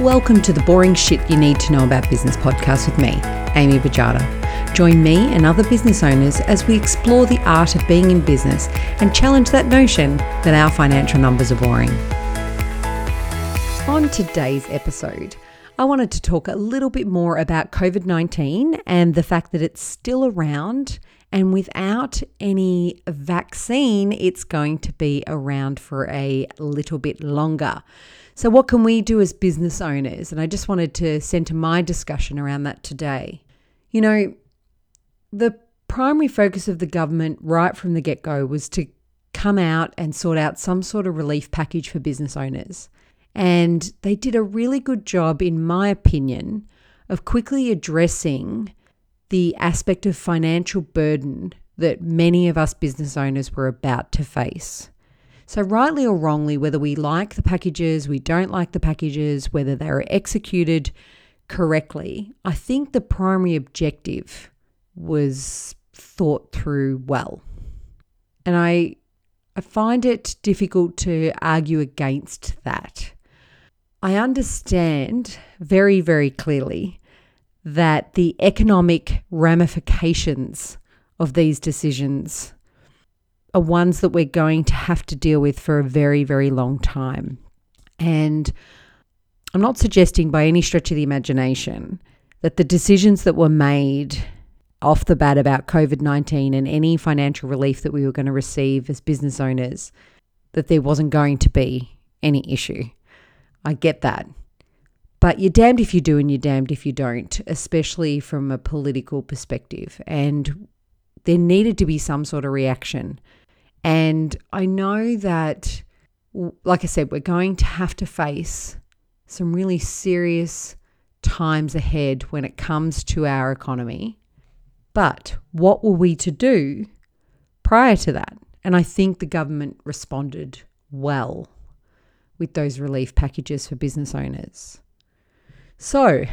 Welcome to the Boring Shit You Need to Know About Business podcast with me, Amy Bajada. Join me and other business owners as we explore the art of being in business and challenge that notion that our financial numbers are boring. On today's episode, I wanted to talk a little bit more about COVID 19 and the fact that it's still around. And without any vaccine, it's going to be around for a little bit longer. So, what can we do as business owners? And I just wanted to center my discussion around that today. You know, the primary focus of the government right from the get go was to come out and sort out some sort of relief package for business owners. And they did a really good job, in my opinion, of quickly addressing the aspect of financial burden that many of us business owners were about to face. So, rightly or wrongly, whether we like the packages, we don't like the packages, whether they are executed correctly, I think the primary objective was thought through well. And I, I find it difficult to argue against that. I understand very, very clearly that the economic ramifications of these decisions are ones that we're going to have to deal with for a very, very long time. And I'm not suggesting by any stretch of the imagination that the decisions that were made off the bat about COVID 19 and any financial relief that we were going to receive as business owners, that there wasn't going to be any issue. I get that. But you're damned if you do and you're damned if you don't, especially from a political perspective. And there needed to be some sort of reaction and I know that, like I said, we're going to have to face some really serious times ahead when it comes to our economy. But what were we to do prior to that? And I think the government responded well with those relief packages for business owners. So,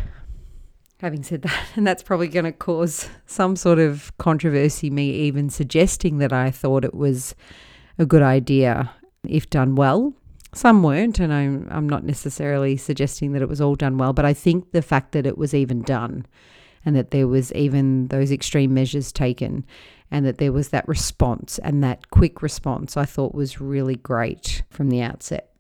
having said that, and that's probably going to cause some sort of controversy, me even suggesting that I thought it was a good idea if done well. Some weren't, and I'm, I'm not necessarily suggesting that it was all done well, but I think the fact that it was even done and that there was even those extreme measures taken and that there was that response and that quick response, I thought was really great from the outset.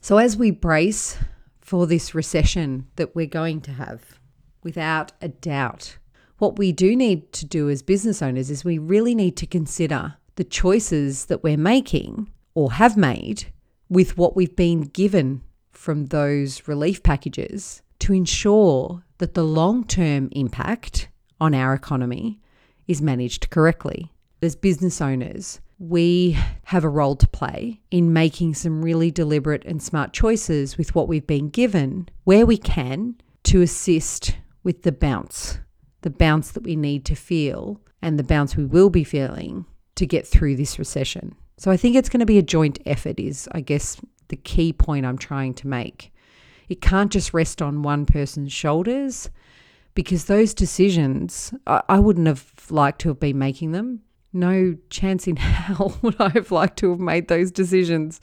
So, as we brace for this recession that we're going to have, without a doubt. What we do need to do as business owners is we really need to consider the choices that we're making or have made with what we've been given from those relief packages to ensure that the long term impact on our economy is managed correctly. As business owners, we have a role to play in making some really deliberate and smart choices with what we've been given where we can to assist with the bounce, the bounce that we need to feel and the bounce we will be feeling to get through this recession. So I think it's going to be a joint effort, is I guess the key point I'm trying to make. It can't just rest on one person's shoulders because those decisions, I, I wouldn't have liked to have been making them. No chance in hell would I have liked to have made those decisions.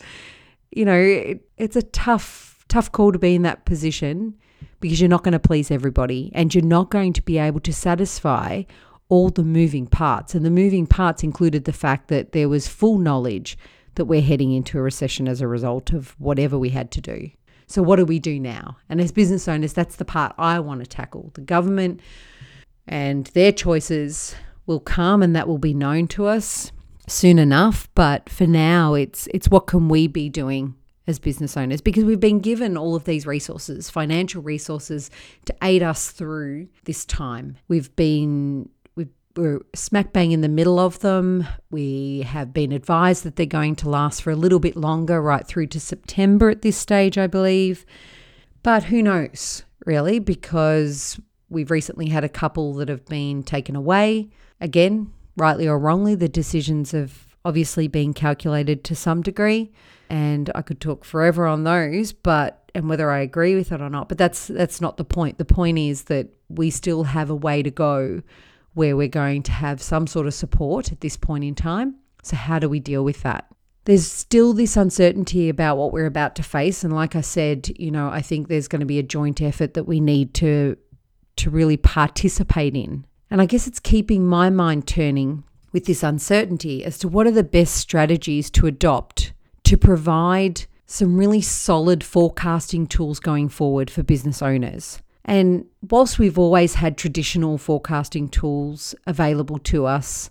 You know, it, it's a tough, tough call to be in that position because you're not going to please everybody and you're not going to be able to satisfy all the moving parts. And the moving parts included the fact that there was full knowledge that we're heading into a recession as a result of whatever we had to do. So, what do we do now? And as business owners, that's the part I want to tackle. The government and their choices will come and that will be known to us soon enough. But for now, it's, it's what can we be doing as business owners because we've been given all of these resources, financial resources to aid us through this time. We've been we're smack bang in the middle of them. We have been advised that they're going to last for a little bit longer, right through to September at this stage, I believe. But who knows, really, because we've recently had a couple that have been taken away. Again, rightly or wrongly, the decisions have obviously being calculated to some degree and I could talk forever on those, but and whether I agree with it or not, but that's that's not the point. The point is that we still have a way to go where we're going to have some sort of support at this point in time. So how do we deal with that? there's still this uncertainty about what we're about to face. And like I said, you know, I think there's going to be a joint effort that we need to to really participate in. And I guess it's keeping my mind turning with this uncertainty as to what are the best strategies to adopt to provide some really solid forecasting tools going forward for business owners. And whilst we've always had traditional forecasting tools available to us,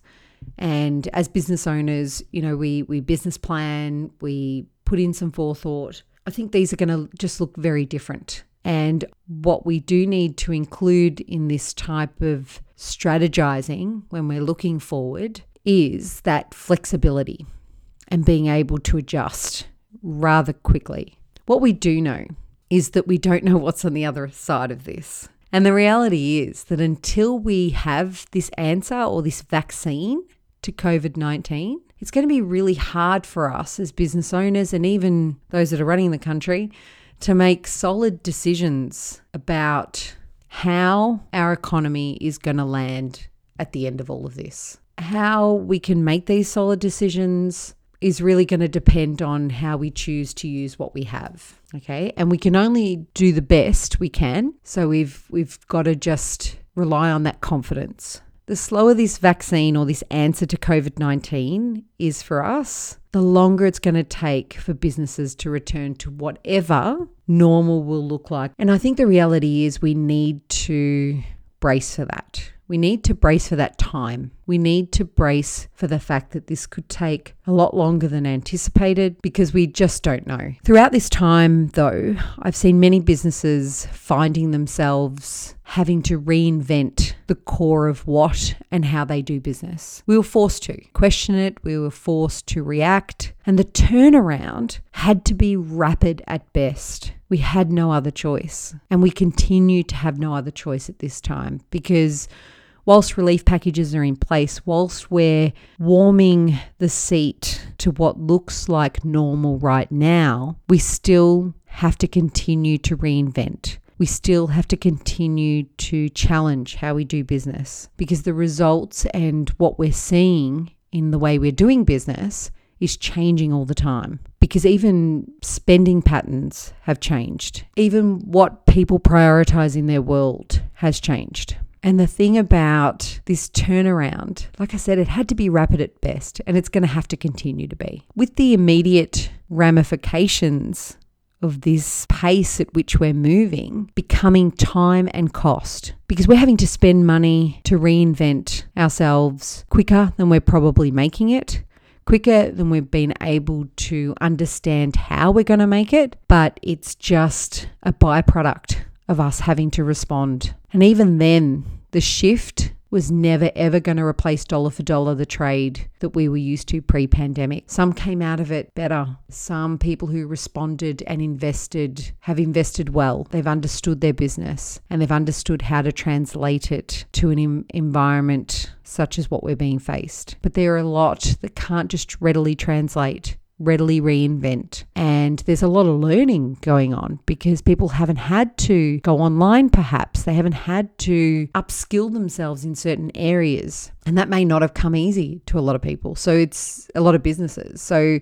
and as business owners, you know, we we business plan, we put in some forethought. I think these are going to just look very different. And what we do need to include in this type of strategizing when we're looking forward is that flexibility and being able to adjust rather quickly. What we do know is that we don't know what's on the other side of this. And the reality is that until we have this answer or this vaccine to COVID 19, it's going to be really hard for us as business owners and even those that are running the country to make solid decisions about how our economy is going to land at the end of all of this. How we can make these solid decisions is really going to depend on how we choose to use what we have. Okay. And we can only do the best we can. So we've we've got to just rely on that confidence. The slower this vaccine or this answer to COVID 19 is for us, the longer it's going to take for businesses to return to whatever normal will look like. And I think the reality is we need to brace for that. We need to brace for that time. We need to brace for the fact that this could take a lot longer than anticipated because we just don't know. Throughout this time, though, I've seen many businesses finding themselves having to reinvent the core of what and how they do business. We were forced to question it, we were forced to react, and the turnaround had to be rapid at best. We had no other choice, and we continue to have no other choice at this time because whilst relief packages are in place, whilst we're warming the seat to what looks like normal right now, we still have to continue to reinvent. We still have to continue to challenge how we do business because the results and what we're seeing in the way we're doing business is changing all the time because even spending patterns have changed. Even what people prioritize in their world has changed. And the thing about this turnaround, like I said, it had to be rapid at best, and it's going to have to continue to be. With the immediate ramifications of this pace at which we're moving becoming time and cost because we're having to spend money to reinvent ourselves quicker than we're probably making it quicker than we've been able to understand how we're going to make it, but it's just a byproduct of us having to respond. And even then, the shift was never ever going to replace dollar for dollar the trade that we were used to pre pandemic. Some came out of it better. Some people who responded and invested have invested well. They've understood their business and they've understood how to translate it to an environment such as what we're being faced. But there are a lot that can't just readily translate readily reinvent. And there's a lot of learning going on because people haven't had to go online, perhaps. They haven't had to upskill themselves in certain areas. And that may not have come easy to a lot of people. So it's a lot of businesses. So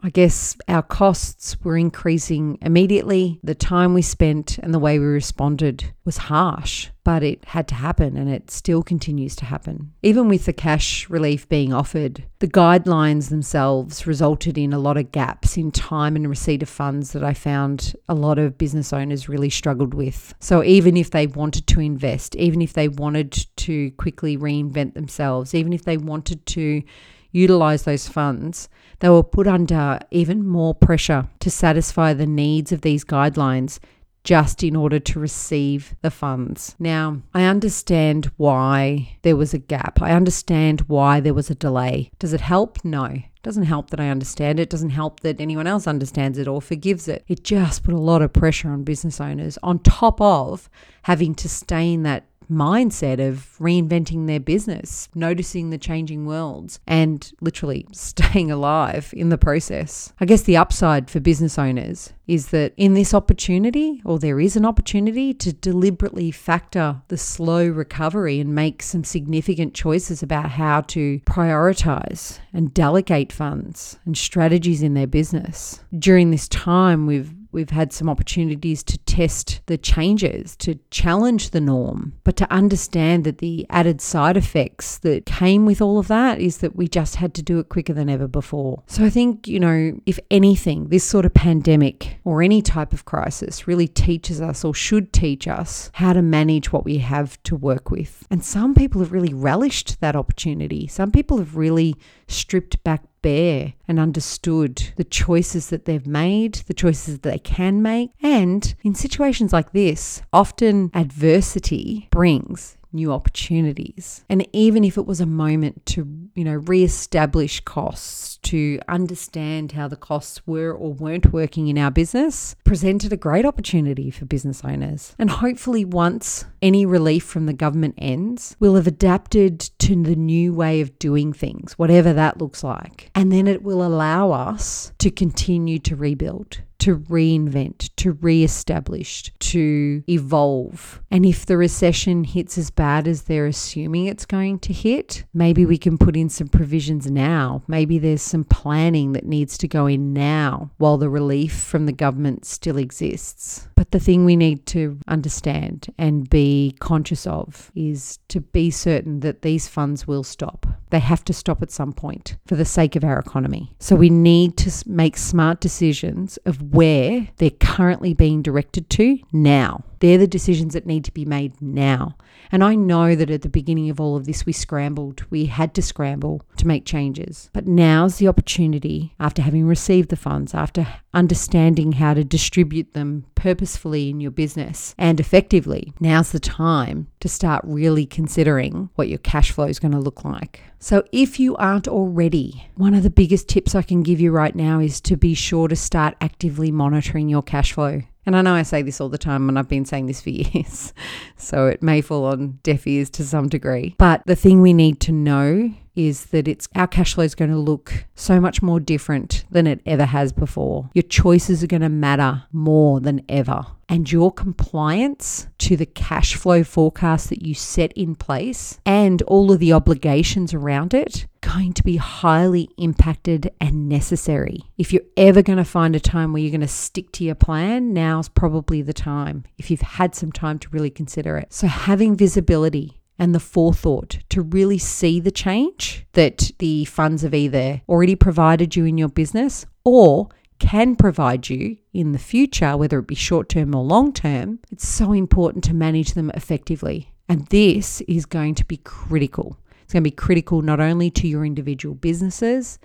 I guess our costs were increasing immediately. The time we spent and the way we responded was harsh, but it had to happen and it still continues to happen. Even with the cash relief being offered, the guidelines themselves resulted in a lot of gaps in time and receipt of funds that I found a lot of business owners really struggled with. So even if they wanted to invest, even if they wanted to quickly reinvent themselves, even if they wanted to utilize those funds, they were put under even more pressure to satisfy the needs of these guidelines just in order to receive the funds. Now, I understand why there was a gap. I understand why there was a delay. Does it help? No. It doesn't help that I understand it. it. Doesn't help that anyone else understands it or forgives it. It just put a lot of pressure on business owners on top of having to stay in that mindset of reinventing their business, noticing the changing worlds, and literally staying alive in the process. I guess the upside for business owners is that in this opportunity, or there is an opportunity to deliberately factor the slow recovery and make some significant choices about how to prioritize and delegate funds and strategies in their business. During this time, we've we've had some opportunities to test the changes, to challenge the norm, but to understand that the added side effects that came with all of that is that we just had to do it quicker than ever before. So I think, you know, if anything, this sort of pandemic or any type of crisis really teaches us or should teach us how to manage what we have to work with. And some people have really relished that opportunity. Some people have really stripped back bare and understood the choices that they've made, the choices that they can make. And in situations like this, often adversity brings new opportunities. And even if it was a moment to, you know, re-establish costs, to understand how the costs were or weren't working in our business, presented a great opportunity for business owners. And hopefully once any relief from the government ends, we'll have adapted to the new way of doing things, whatever that looks like. And then it will allow us to continue to rebuild to reinvent, to re-establish, to evolve. And if the recession hits as bad as they're assuming it's going to hit, maybe we can put in some provisions now. Maybe there's some planning that needs to go in now while the relief from the government still exists. But the thing we need to understand and be conscious of is to be certain that these funds will stop. They have to stop at some point for the sake of our economy. So we need to make smart decisions of where they're currently being directed to now. They're the decisions that need to be made now. And I know that at the beginning of all of this, we scrambled. We had to scramble to make changes. But now's the opportunity, after having received the funds, after understanding how to distribute them purposefully in your business and effectively, now's the time to start really considering what your cash flow is going to look like. So, if you aren't already, one of the biggest tips I can give you right now is to be sure to start actively monitoring your cash flow. And I know I say this all the time, and I've been saying this for years, so it may fall on deaf ears to some degree. But the thing we need to know is that it's our cash flow is going to look so much more different than it ever has before. Your choices are going to matter more than ever. And your compliance to the cash flow forecast that you set in place and all of the obligations around it going to be highly impacted and necessary. If you're ever going to find a time where you're going to stick to your plan, now's probably the time if you've had some time to really consider it. So having visibility and the forethought to really see the change that the funds have either already provided you in your business or can provide you in the future, whether it be short term or long term, it's so important to manage them effectively. And this is going to be critical. It's going to be critical not only to your individual businesses,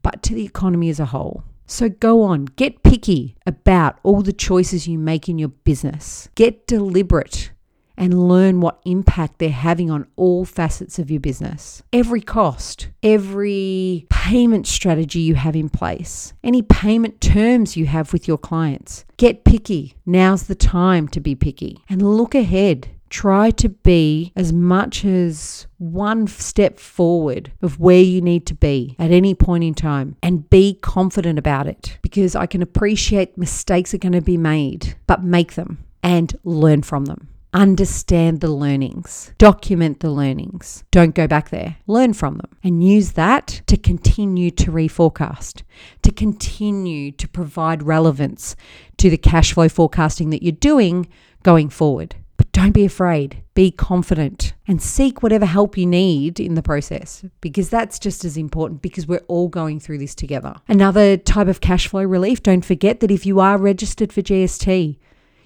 but to the economy as a whole. So go on, get picky about all the choices you make in your business. Get deliberate and learn what impact they're having on all facets of your business. Every cost, every payment strategy you have in place, any payment terms you have with your clients. Get picky. Now's the time to be picky and look ahead. Try to be as much as one step forward of where you need to be at any point in time and be confident about it because I can appreciate mistakes are going to be made, but make them and learn from them understand the learnings, document the learnings. Don't go back there. Learn from them and use that to continue to reforecast, to continue to provide relevance to the cash flow forecasting that you're doing going forward. Don't be afraid. Be confident and seek whatever help you need in the process because that's just as important because we're all going through this together. Another type of cash flow relief, don't forget that if you are registered for GST,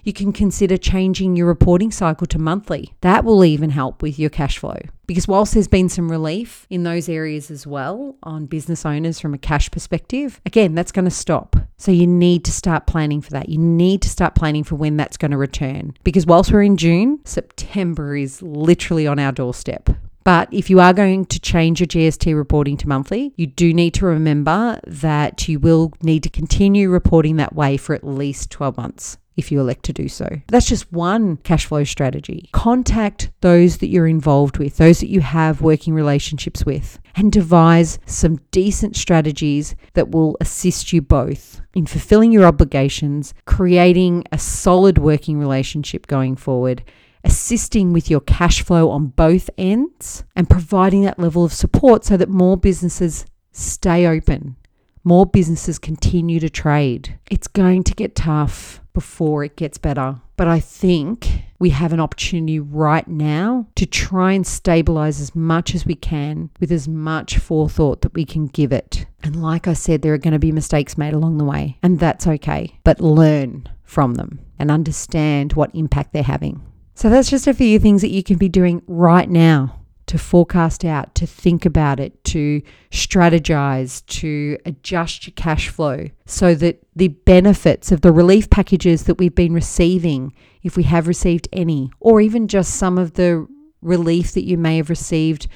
you can consider changing your reporting cycle to monthly. That will even help with your cash flow. Because whilst there's been some relief in those areas as well on business owners from a cash perspective, again, that's going to stop. So you need to start planning for that. You need to start planning for when that's going to return. Because whilst we're in June, September is literally on our doorstep. But if you are going to change your GST reporting to monthly, you do need to remember that you will need to continue reporting that way for at least 12 months. If you elect to do so. That's just one cash flow strategy. Contact those that you're involved with, those that you have working relationships with, and devise some decent strategies that will assist you both in fulfilling your obligations, creating a solid working relationship going forward. Assisting with your cash flow on both ends and providing that level of support so that more businesses stay open, more businesses continue to trade. It's going to get tough before it gets better. But I think we have an opportunity right now to try and stabilize as much as we can with as much forethought that we can give it. And like I said, there are going to be mistakes made along the way, and that's okay. But learn from them and understand what impact they're having. So that's just a few things that you can be doing right now to forecast out, to think about it, to strategize, to adjust your cash flow so that the benefits of the relief packages that we've been receiving, if we have received any, or even just some of the relief that you may have received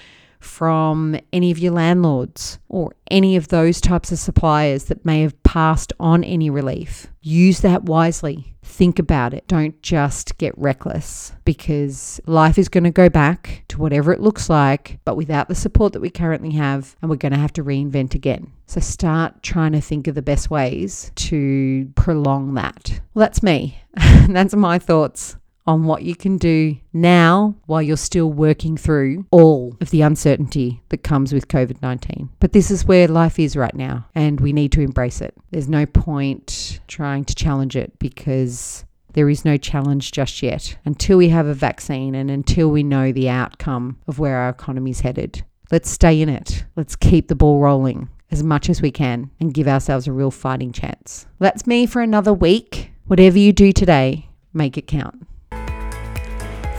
from any of your landlords or any of those types of suppliers that may have passed on any relief. Use that wisely. Think about it. Don't just get reckless because life is going to go back to whatever it looks like, but without the support that we currently have, and we're going to have to reinvent again. So start trying to think of the best ways to prolong that. Well, that's me. that's my thoughts on what you can do now while you're still working through all of the uncertainty that comes with COVID 19. But this is where life is right now, and we need to embrace it. There's no point trying to challenge it because there is no challenge just yet until we have a vaccine and until we know the outcome of where our economy is headed. Let's stay in it. Let's keep the ball rolling as much as we can and give ourselves a real fighting chance. That's me for another week. Whatever you do today, make it count.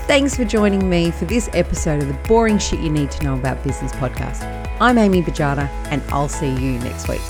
Thanks for joining me for this episode of the Boring Shit You Need to Know About Business podcast. I'm Amy Bajada, and I'll see you next week.